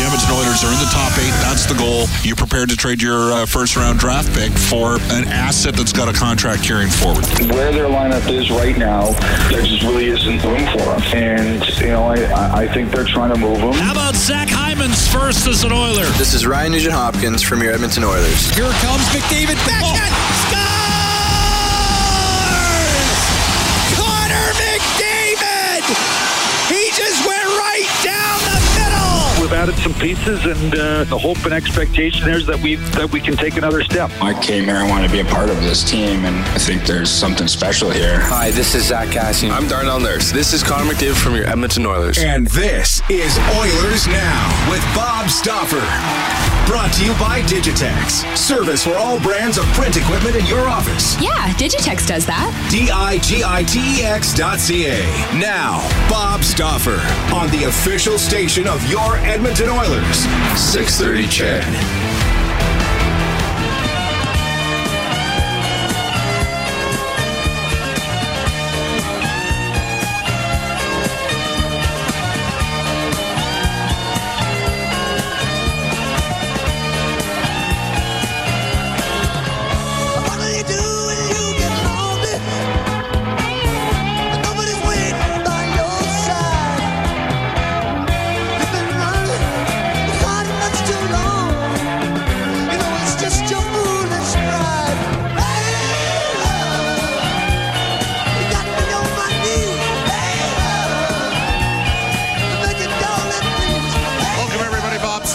The Edmonton Oilers are in the top eight. That's the goal. You're prepared to trade your uh, first round draft pick for an asset that's got a contract carrying forward. Where their lineup is right now, there just really isn't room for them. And, you know, I, I think they're trying to move them. How about Zach Hyman's first as an Oiler? This is Ryan Nugent Hopkins from your Edmonton Oilers. Here comes McDavid. Back oh. Added some pieces, and uh, the hope and expectation there is that we that we can take another step. I came here. I want to be a part of this team, and I think there's something special here. Hi, this is Zach Kassian. I'm Darnell Nurse. This is Connor McDavid from your Edmonton Oilers. And this is Oilers Now with Bob Stauffer. Brought to you by Digitex. Service for all brands of print equipment in your office. Yeah, Digitex does that. D-I-G-I-T-E-X dot C-A. Now, Bob Stauffer on the official station of your Edmonton Oilers. 630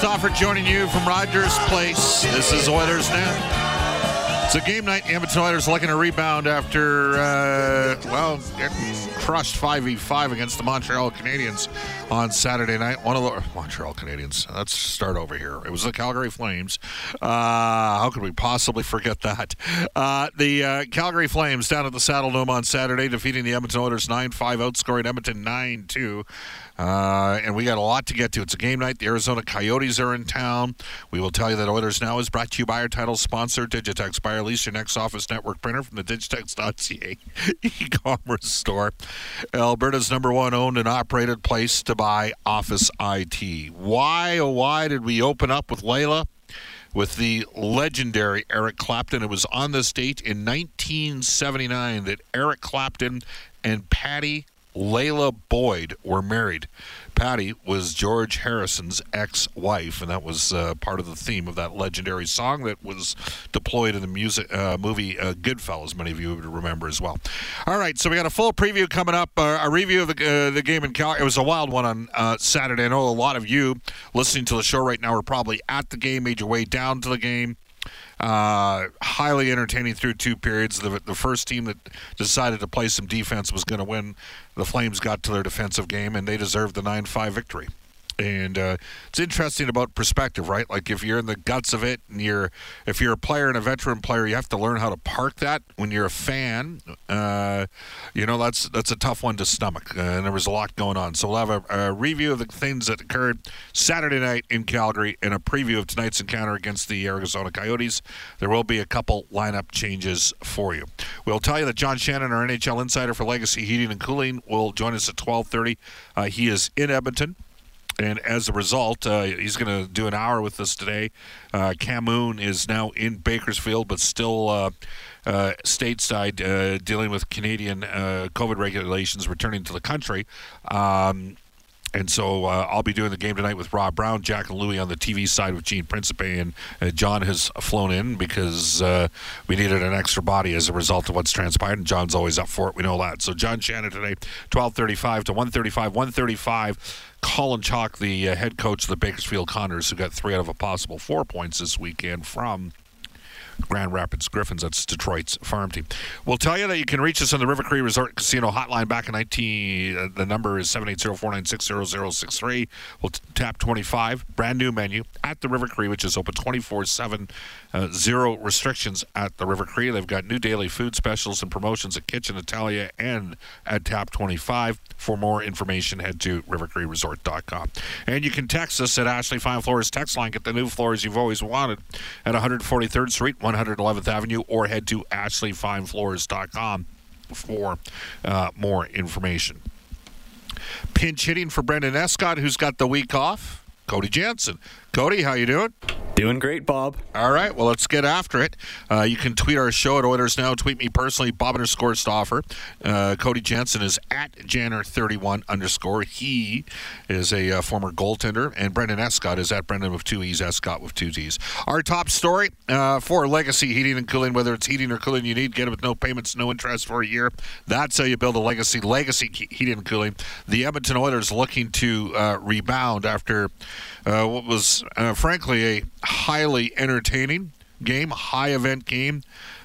CHED. joining you from Rogers Place. This is Oilers Now. It's a game night. Edmonton Oilers looking to rebound after, uh, well, getting crushed 5v5 against the Montreal Canadiens on Saturday night. One of the Montreal Canadiens. Let's start over here. It was the Calgary Flames. Uh, how could we possibly forget that? Uh, the uh, Calgary Flames down at the Saddledome on Saturday, defeating the Edmonton Oilers 9 5, outscoring Edmonton 9 2. Uh, and we got a lot to get to. It's a game night. The Arizona Coyotes are in town. We will tell you that Oilers Now is brought to you by our title sponsor, Digitex. Buy or lease your next office network printer from the Digitex.ca e-commerce store. Alberta's number one owned and operated place to buy office IT. Why, oh, why did we open up with Layla? with the legendary Eric Clapton. It was on this date in 1979 that Eric Clapton and Patty Layla Boyd were married. Patty was George Harrison's ex-wife, and that was uh, part of the theme of that legendary song that was deployed in the music uh, movie uh, Goodfellas. Many of you would remember as well. All right, so we got a full preview coming up, uh, a review of the uh, the game in Calgary. It was a wild one on uh, Saturday. I know a lot of you listening to the show right now are probably at the game, made your way down to the game. Uh, highly entertaining through two periods. The, the first team that decided to play some defense was going to win. The Flames got to their defensive game, and they deserved the 9 5 victory. And uh, it's interesting about perspective, right? Like if you're in the guts of it, and you're if you're a player and a veteran player, you have to learn how to park that. When you're a fan, uh, you know that's that's a tough one to stomach. Uh, and there was a lot going on. So we'll have a, a, review of the things that occurred Saturday night in Calgary and a preview of tonight's encounter against the Arizona Coyotes. There will be a couple lineup changes for you. We'll tell you that John Shannon, our NHL insider for Legacy Heating and Cooling, will join us at 12:30. Uh, he is in Edmonton and as a result, uh, he's going to do an hour with us today. Uh, Camoon is now in Bakersfield, but still uh, uh stateside, uh, dealing with Canadian uh, COVID regulations, returning to the country. Um, and so uh, I'll be doing the game tonight with Rob Brown, Jack and Louie on the TV side with Gene Principe, and uh, John has flown in because uh, we needed an extra body as a result of what's transpired, and John's always up for it. We know that. So John Shannon today, 12:35 to 1:35, 1:35. Colin Chaulk, the uh, head coach of the Bakersfield Condors, who got three out of a possible four points this weekend from Grand Rapids Griffins. That's Detroit's farm team. We'll tell you that you can reach us on the River Cree Resort Casino hotline back in 19. Uh, the number is 780-496-0063. We'll t- tap 25. Brand new menu at the River Cree, which is open 24-7. Uh, zero restrictions at the River Cree. They've got new daily food specials and promotions at Kitchen Italia and at Tap 25. For more information, head to rivercreeresort.com. And you can text us at Ashley Fine Floors text line. Get the new floors you've always wanted at 143rd Street, 111th Avenue, or head to ashleyfinefloors.com for uh, more information. Pinch hitting for Brendan Escott, who's got the week off. Cody Jansen. Cody, how you doing? Doing great, Bob. All right, well, let's get after it. Uh, you can tweet our show at Oilers Now. Tweet me personally, Bob underscore Stauffer. Uh, Cody Jansen is at Janner31 underscore. He is a uh, former goaltender, and Brendan Escott is at Brendan with two E's, Escott with two T's. Our top story uh, for Legacy Heating and Cooling, whether it's heating or cooling you need, get it with no payments, no interest for a year. That's how you build a legacy. Legacy Heating and Cooling. The Edmonton Oilers looking to uh, rebound after uh, what was, frankly, a highly entertaining game, high event game.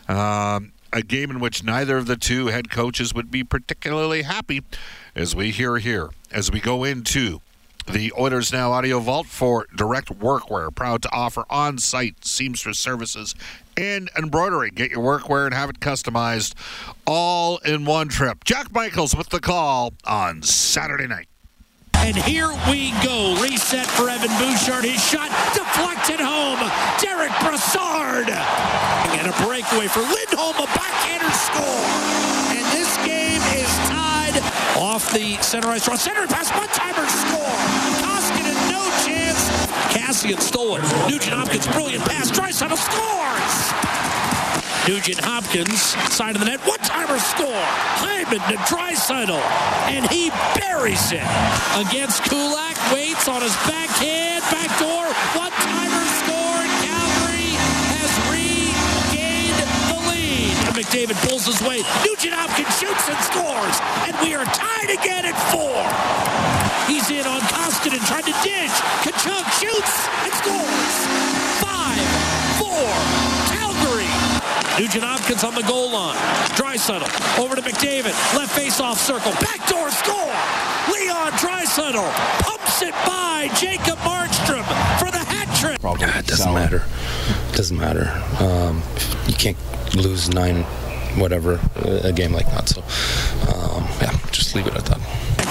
Um, a game in which neither of the two head coaches would be particularly happy, as we hear here, as we go into the Oilers Now Audio Vault for direct workwear. Proud to offer on site seamstress services and embroidery. Get your workwear and have it customized all in one trip. Jack Michaels with the call on Saturday night. And here we go. Reset for Evan Bouchard. His shot deflected home. Derek Brassard. And a breakaway for Lindholm. A backhander score. And this game is tied off the center ice draw. Center pass. One timer score. Koskinen, no chance. Kassian stole it. Nugent Hopkins, brilliant pass. Draisaitl scores. Nugent Hopkins, side of the net, What timer score. Hyman to Draisaitl, and he buries it against Kulak. Waits on his backhand, backdoor, one-timer score. Calgary has regained the lead. And McDavid pulls his way. Nugent Hopkins shoots and scores, and we are tied again at four. He's in on Koskinen, trying to dish. Tkachuk shoots and scores. Five, four. Nugent Hopkins on the goal line. Draisaitl over to McDavid. Left face-off circle. Backdoor score. Leon Draisaitl pumps it by Jacob Markstrom for the hat trick. Problem. it doesn't matter. It doesn't matter. Um, you can't lose nine whatever a game like that. So um, yeah, just leave it at that.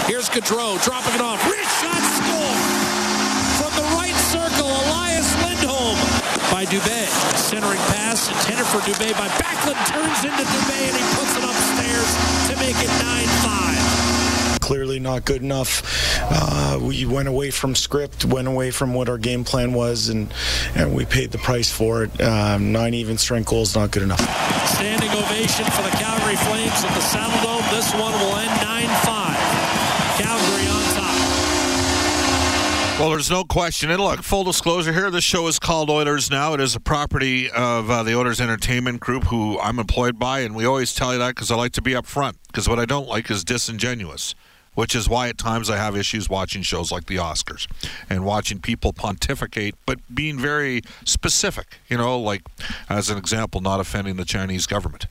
Here's Gaudreau dropping it off. Rich shot score from the right circle. Elias Lindholm by Dubé. Centering pass intended for Dubé by Backlund. Turns into Dubé and he puts it upstairs to make it 9-5 clearly not good enough. Uh, we went away from script, went away from what our game plan was, and, and we paid the price for it. Um, nine even strength goals, not good enough. Standing ovation for the Calgary Flames at the Saddledome. This one will end 9-5. Well, there's no question. And look, full disclosure here, this show is called Oilers Now. It is a property of uh, the Oilers Entertainment Group, who I'm employed by, and we always tell you that because I like to be upfront. Because what I don't like is disingenuous, which is why at times I have issues watching shows like the Oscars and watching people pontificate, but being very specific. You know, like as an example, not offending the Chinese government.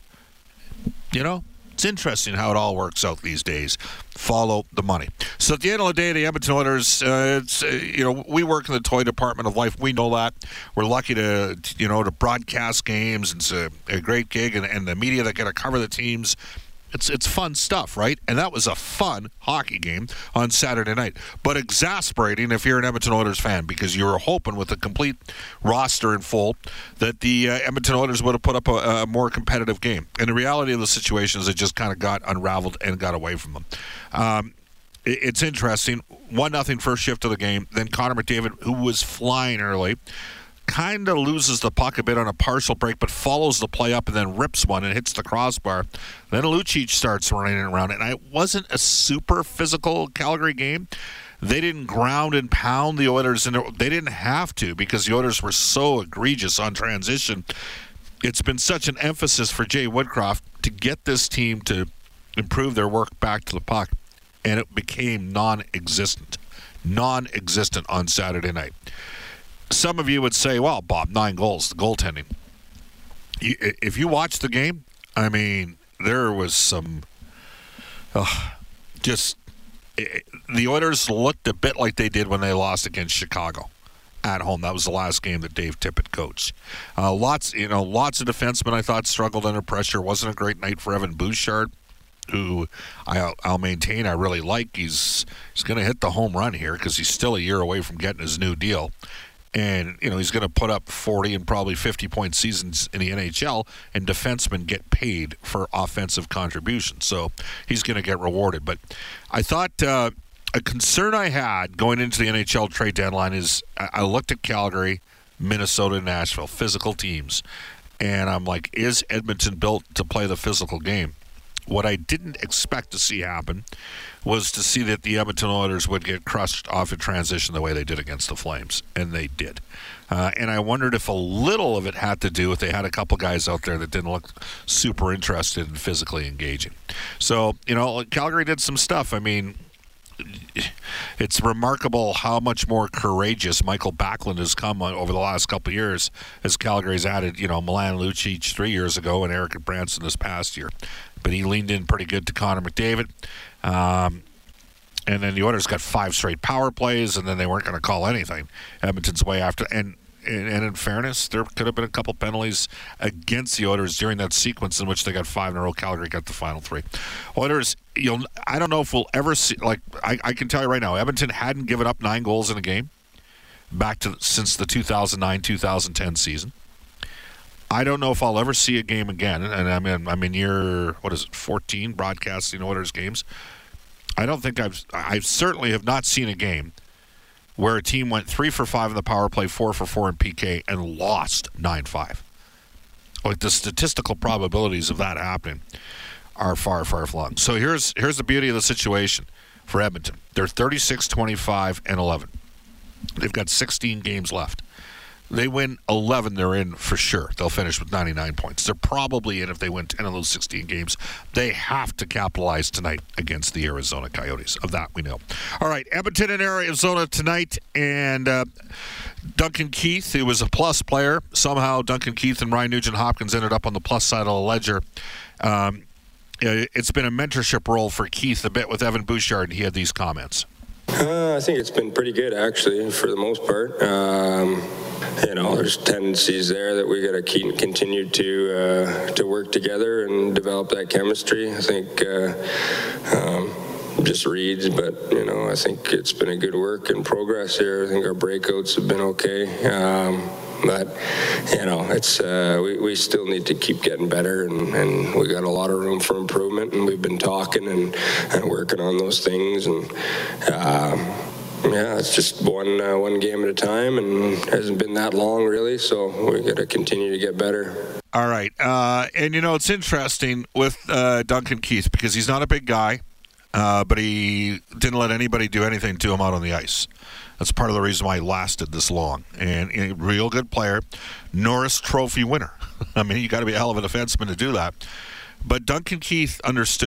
You know, it's interesting how it all works out these days. Follow the money. So at the end of the day, the Edmonton Oilers, uh, it's, uh, you know, we work in the toy department of life. We know that. We're lucky to, you know, to broadcast games. It's a, a great gig, and, and the media that get to cover the teams it's it's fun stuff, right? And that was a fun hockey game on Saturday night, but exasperating if you're an Edmonton Oilers fan because you were hoping with a complete roster in full that the uh, Edmonton Oilers would have put up a, a, more competitive game. And the reality of the situation is it just kind of got unraveled and got away from them. Um, it's interesting. One nothing first shift of the game. Then Connor McDavid, who was flying early, kind of loses the puck a bit on a partial break, but follows the play up and then rips one and hits the crossbar. Then Lucic starts running around, and it wasn't a super physical Calgary game. They didn't ground and pound the Oilers, and they didn't have to because the Oilers were so egregious on transition. It's been such an emphasis for Jay Woodcroft to get this team to improve their work back to the puck, and it became non existent. Non existent on Saturday night some of you would say, well, Bob, nine goals, the goaltending. If you watch the game, I mean, there was some uh, just it, the Oilers looked a bit like they did when they lost against Chicago at home. That was the last game that Dave Tippett coached. Uh, lots, you know, lots of defensemen I thought struggled under pressure. wasn't a great night for Evan Bouchard, who I, will maintain I really like. He's he's going to hit the home run here because he's still a year away from getting his new deal and you know he's going to put up 40 and probably 50 point seasons in the NHL and defensemen get paid for offensive contributions. So he's going to get rewarded. But I thought uh, a concern I had going into the NHL trade deadline is I looked at Calgary Minnesota Nashville physical teams and I'm like is Edmonton built to play the physical game what I didn't expect to see happen was to see that the Edmonton Oilers would get crushed off in transition the way they did against the Flames, and they did. Uh, and I wondered if a little of it had to do with they had a couple guys out there that didn't look super interested in physically engaging. So, you know, Calgary did some stuff. I mean, it's remarkable how much more courageous Mikael Backlund has come over the last couple years as Calgary's added, you know, Milan Lucic three years ago and Eric Branson this past year but he leaned in pretty good to Connor McDavid. Um, and then the Oilers got five straight power plays, and then they weren't going to call anything Edmonton's way after. And, and in fairness, there could have been a couple penalties against the Oilers during that sequence in which they got five in a row. Calgary got the final three. Oilers, you'll I don't know if we'll ever see. Like I, I can tell you right now, Edmonton hadn't given up nine goals in a game back to since the 2009-2010 season. I don't know if I'll ever see a game again, and I'm in I'm in year what is it 14 broadcasting Oilers games. I don't think I've I certainly have not seen a game where a team went three for five in the power play, four for four in PK, and lost nine five. Like the statistical probabilities of that happening are far far flung. So here's here's the beauty of the situation for Edmonton. They're 36, 25, and 11. They've got 16 games left. They win 11, they're in for sure. They'll finish with 99 points. They're probably in if they win 10 of those 16 games. They have to capitalize tonight against the Arizona Coyotes. Of that, we know. All right, Edmonton and Arizona tonight. And uh, Duncan Keith, who was a plus player, somehow Duncan Keith and Ryan Nugent Hopkins ended up on the plus side of the ledger. Um, it's been a mentorship role for Keith a bit with Evan Bouchard, and he had these comments. Uh, I think it's been pretty good, actually, for the most part. Um, you know, there's tendencies there that we got to keep continue to uh, to work together and develop that chemistry. I think. Uh, um, just reads, but you know, I think it's been a good work in progress here. I think our breakouts have been okay. Um, but you know, it's uh, we, we still need to keep getting better, and, and we got a lot of room for improvement. And we've been talking and, and working on those things, and uh, yeah, it's just one uh, one game at a time, and hasn't been that long really. So we got to continue to get better. All right, uh, and you know it's interesting with uh, Duncan Keith because he's not a big guy, uh, but he didn't let anybody do anything to him out on the ice. That's part of the reason why he lasted this long. And a real good player, Norris Trophy winner. I mean, you got to be a hell of a defenseman to do that. But Duncan Keith understood.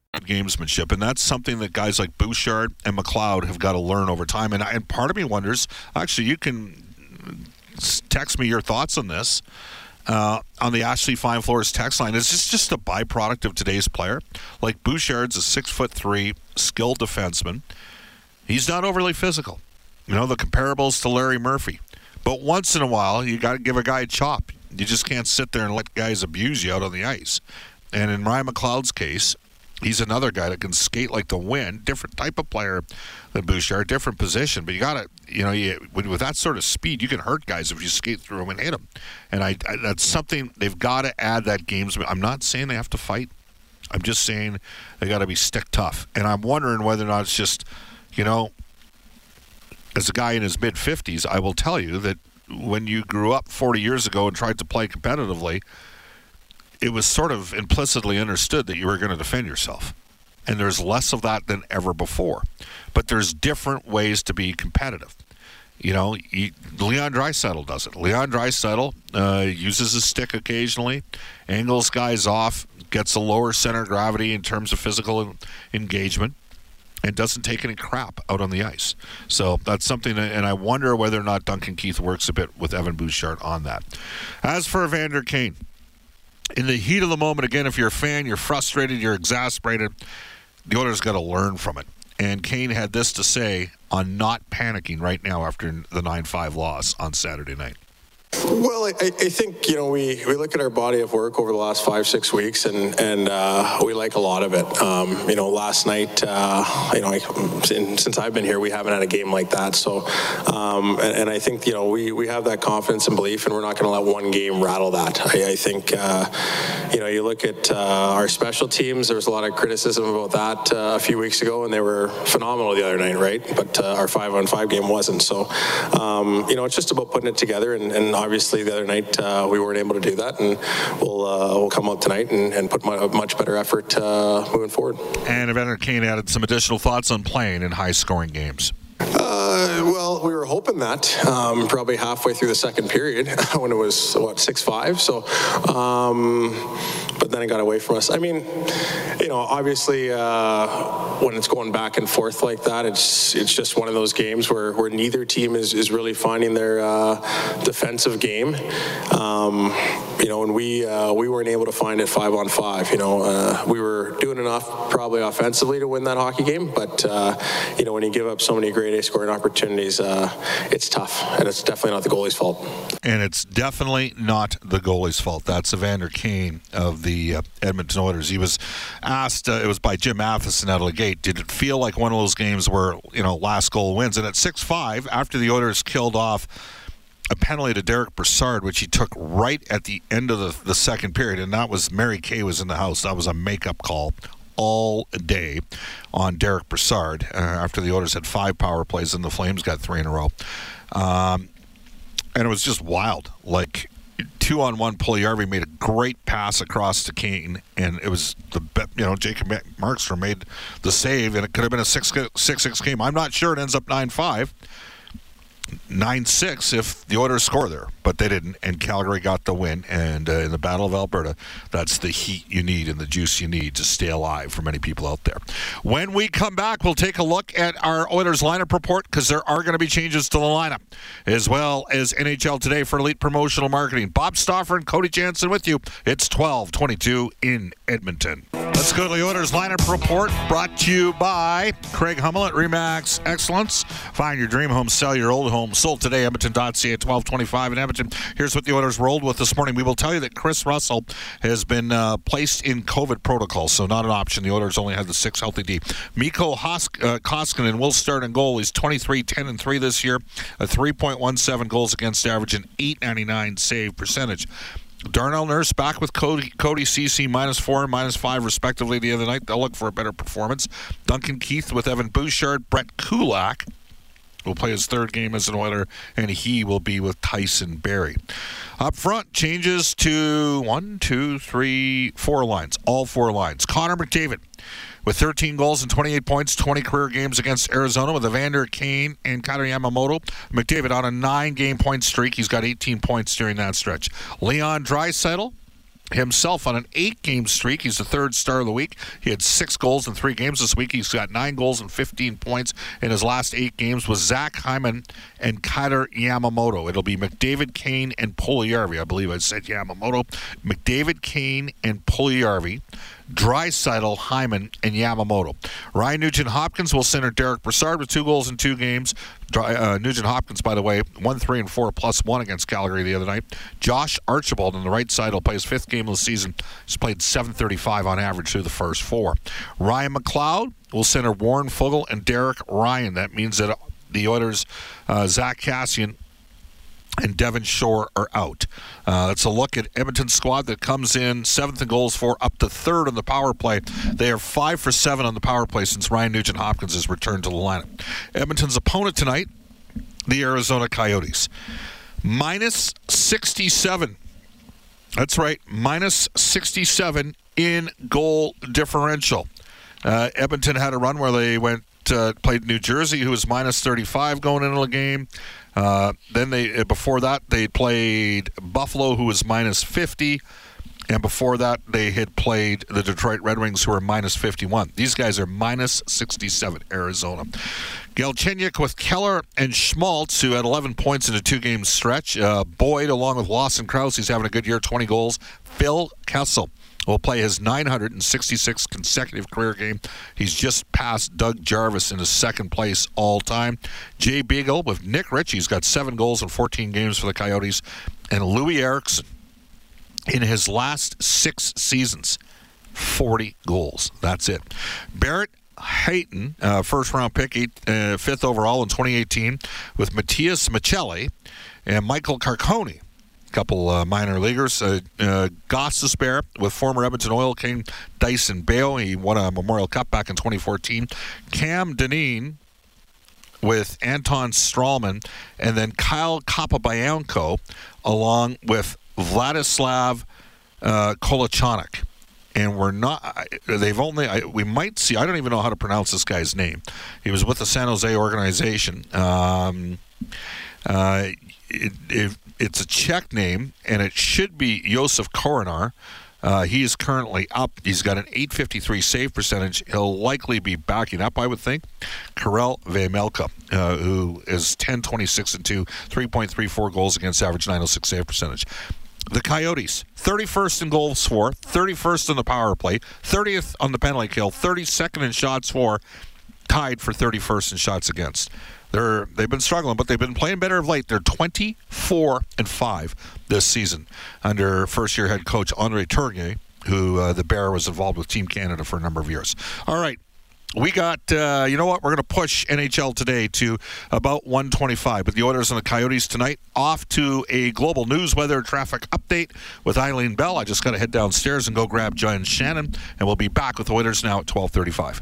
gamesmanship, and that's something that guys like Bouchard and McLeod have got to learn over time. And, and part of me wonders, actually, you can text me your thoughts on this uh, on the Ashley Fine Floors text line. Is this just a byproduct of today's player? Like Bouchard's a six foot three skilled defenseman. He's not overly physical. You know the comparables to Larry Murphy. But once in a while, you got to give a guy a chop. You just can't sit there and let guys abuse you out on the ice. And in Ryan McLeod's case, he's another guy that can skate like the wind. Different type of player than Bouchard, different position. But you got to, you know, you, with, with, that sort of speed, you can hurt guys if you skate through them and hit them. And I, I that's something they've got to add that games. I'm not saying they have to fight. I'm just saying they got to be stick tough. And I'm wondering whether or not it's just, you know, as a guy in his mid 50s, I will tell you that when you grew up 40 years ago and tried to play competitively, it was sort of implicitly understood that you were going to defend yourself. And there's less of that than ever before. But there's different ways to be competitive. You know, he, Leon Draisaitl does it. Leon Draisaitl uh, uses his stick occasionally, angles guys off, gets a lower center of gravity in terms of physical engagement, and doesn't take any crap out on the ice. So that's something, and I wonder whether or not Duncan Keith works a bit with Evan Bouchard on that. As for Evander Kane, in the heat of the moment, again, if you're a fan, you're frustrated, you're exasperated, the Oilers got to learn from it. And Kane had this to say on not panicking right now after the 9 5 loss on Saturday night. Well, I, I, think you know we, we look at our body of work over the last five six weeks, and and uh, we like a lot of it. Um, you know, last night, uh, you know, I, since I've been here, we haven't had a game like that. So, um, and, and, I think you know we, we have that confidence and belief, and we're not going to let one game rattle that. I, I think uh, you know you look at uh, our special teams. There was a lot of criticism about that uh, a few weeks ago, and they were phenomenal the other night, right? But uh, our five on five game wasn't. So, um, you know, it's just about putting it together and, and obviously the other night uh, we weren't able to do that, and we'll uh, we'll come out tonight and, and put a much better effort uh, moving forward. And Evander Kane added some additional thoughts on playing in high-scoring games. Uh, well, we were hoping that um, probably halfway through the second period when it was what six five. So, um, but then it got away from us. I mean, you know, obviously uh, when it's going back and forth like that, it's it's just one of those games where, where neither team is, is really finding their uh, defensive game. Um, you know, and we uh, we weren't able to find it five on five. You know, uh, we were doing enough probably offensively to win that hockey game, but uh, you know, when you give up so many great A scoring opportunities, uh, it's tough, and it's definitely not the goalie's fault. And it's definitely not the goalie's fault. That's Evander Kane of the uh, Edmonton Oilers. He was asked. Uh, it was by Jim Matheson out of the gate. Did it feel like one of those games where you know last goal wins? And at six five, after the Oilers killed off a penalty to Derek Brassard, which he took right at the end of the, the second period, and that was Mary Kay was in the house. That was a makeup call all day on Derek Brassard uh, after the Oilers had five power plays and the Flames got three in a row. Um, and it was just wild. Like two on one, Puljujarvi made a great pass across to Kane, and it was the you know Jacob Markstrom made the save, and it could have been a six six six game. I'm not sure it ends up nine five. 9 6 if the Oilers score there, but they didn't, and Calgary got the win. And uh, in the Battle of Alberta, that's the heat you need and the juice you need to stay alive for many people out there. When we come back, we'll take a look at our Oilers lineup report because there are going to be changes to the lineup, as well as NHL Today for Elite Promotional Marketing. Bob Stauffer and Cody Jansen with you. It's 1222 in Edmonton. Let's go to the Oilers lineup report brought to you by Craig Hummel at Remax Excellence. Find your dream home, sell your old home. Sold today, Edmonton.ca at 1225 in Edmonton. Here's what the Oilers rolled with this morning. We will tell you that Chris Russell has been uh, placed in COVID protocol, so not an option. The Oilers only had the six healthy D. Mikko Hosk- uh, Koskinen will start in goal. He's 23, 10, and 3 this year, a 3.17 goals against average, and 899 save percentage. Darnell Nurse back with Cody, Cody Ceci minus four and minus five respectively the other night. They'll look for a better performance. Duncan Keith with Evan Bouchard, Brett Kulak will play his third game as an Oiler, and he will be with Tyson Barrie. Up front, changes to one, two, three, four lines. All four lines. Connor McDavid with 13 goals and 28 points, 20 career games against Arizona with Evander Kane and Kailer Yamamoto. McDavid on a nine-game point streak. He's got 18 points during that stretch. Leon Draisaitl himself on an eight game streak. He's the third star of the week. He had six goals in three games this week. He's got nine goals and 15 points in his last eight games with Zach Hyman and Kailer Yamamoto. It'll be McDavid, Kane, and Puljujarvi. I believe I said Yamamoto. McDavid, Kane, and Puljujarvi. Draisaitl, Hyman, and Yamamoto. Ryan Nugent Hopkins will center Derek Brassard with two goals in two games. Dry, uh, Nugent Hopkins, by the way, one, three, and four plus one against Calgary the other night. Josh Archibald on the right side will play his fifth game of the season. He's played 735 on average through the first four. Ryan McLeod will center Warren Foegele and Derek Ryan. That means that the Oilers, uh, Zach Kassian, and Devon Shore are out. Uh, that's a look at Edmonton's squad that comes in seventh in goals for, up to third on the power play. They are five for seven on the power play since Ryan Nugent Hopkins has returned to the lineup. Edmonton's opponent tonight, the Arizona Coyotes, minus 67. That's right, minus 67 in goal differential. Uh, Edmonton had a run where they went uh, played New Jersey, who was minus 35 going into the game. Uh, then they uh, before that they played Buffalo, who was minus 50, and before that they had played the Detroit Red Wings, who were minus 51. These guys are minus 67. Arizona. Galchenyuk with Keller and Schmaltz, who had 11 points in a two-game stretch. Uh, Boyd, along with Lawson Crouse, he's having a good year, 20 goals. Phil Kessel will play his 966 consecutive career game. He's just passed Doug Jarvis in his second place all time. Jay Beagle with Nick Ritchie's got seven goals in 14 games for the Coyotes. And Loui Eriksson in his last six seasons, 40 goals. That's it. Barrett Hayton, uh, first round pick, eight, uh, fifth overall in 2018, with Matias Maccelli and Michael Carcone couple uh, minor leaguers. Uh, uh, Gostisbehere with former Edmonton Oil King Dyson Bale. He won a Memorial Cup back in 2014. Cam Dineen with Anton Stralman, and then Kyle Capobianco along with Vladislav uh. And we're not. They've only. I, we might see. I don't even know how to pronounce this guy's name. He was with the San Jose organization. Um, uh, it, it, it's a Czech name, and it should be Josef Korenar. Uh, he is currently up. He's got an 853 save percentage. He'll likely be backing up, I would think. Karel Vejmelka, uh, who is 10, 26, and 2, 3.34 goals against average, 906 save percentage. The Coyotes, 31st in goals for, 31st in the power play, 30th on the penalty kill, 32nd in shots for, tied for 31st in shots against. They're they've been struggling, but they've been playing better of late. They're 24 and five this season under first-year head coach Andre Tourigny, who uh, the Bear was involved with Team Canada for a number of years. All right. We got, uh, you know what? We're going to push NHL today to about 125. But the Oilers and the Coyotes tonight off to a global news weather traffic update with Eileen Bell. I just got to head downstairs and go grab John Shannon, and we'll be back with Oilers now at 1235.